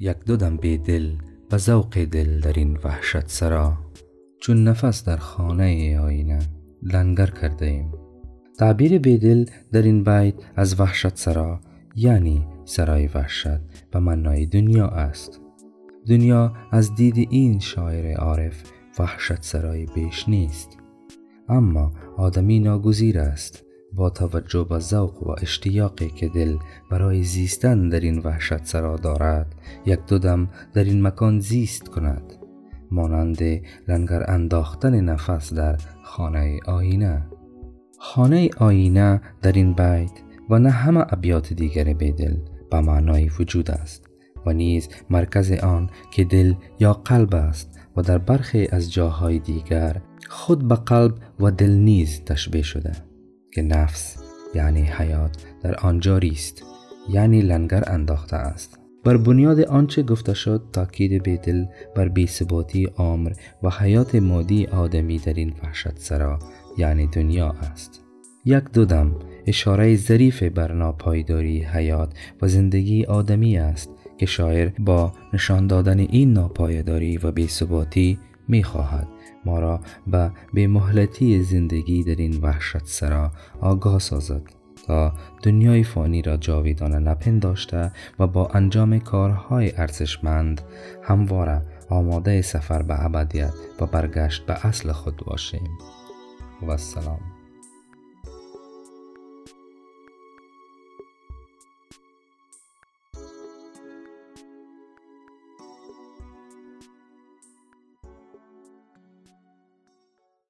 یک دو دم بی دل و ذوق دل در این وحشت سرا. چون نفس در خانه آینه لنگر کرده ایم تعبیر بیدل در این بیت از وحشت سرا یعنی سرای وحشت به معنای دنیا است. دنیا از دید این شاعر عارف وحشت سرای بیش نیست. اما آدمی ناگزیر است. با توجه به ذوق و اشتیاقی که دل برای زیستن در این وحشت سرا دارد یک دو در این مکان زیست کند. مانند لنگر انداختن نفس در خانه آینه. خانه آینه در این بیت و نه همه ابیات دیگر دل به معنای وجود است و نیز مرکز آن که دل یا قلب است و در برخی از جاهای دیگر خود به قلب و دل نیز تشبیه شده. که نفس یعنی حیات در آنجا است یعنی لنگر انداخته است. بر بنیاد آنچه گفته شد تاکید بیدل بر بیثباتی عمر و حیات مادی آدمی در این وحشت سرا یعنی دنیا است. یک دو دم اشاره ظریف بر ناپایداری حیات و زندگی آدمی است که شاعر با نشان دادن این ناپایداری و بیثباتی می خواهد ما را به بیمهلتی زندگی در این وحشت سرا آگاه سازد تا دنیای فانی را جاویدانه نپنداشته و با انجام کارهای ارزشمند همواره آماده سفر به ابدیت و برگشت به اصل خود باشیم. و سلام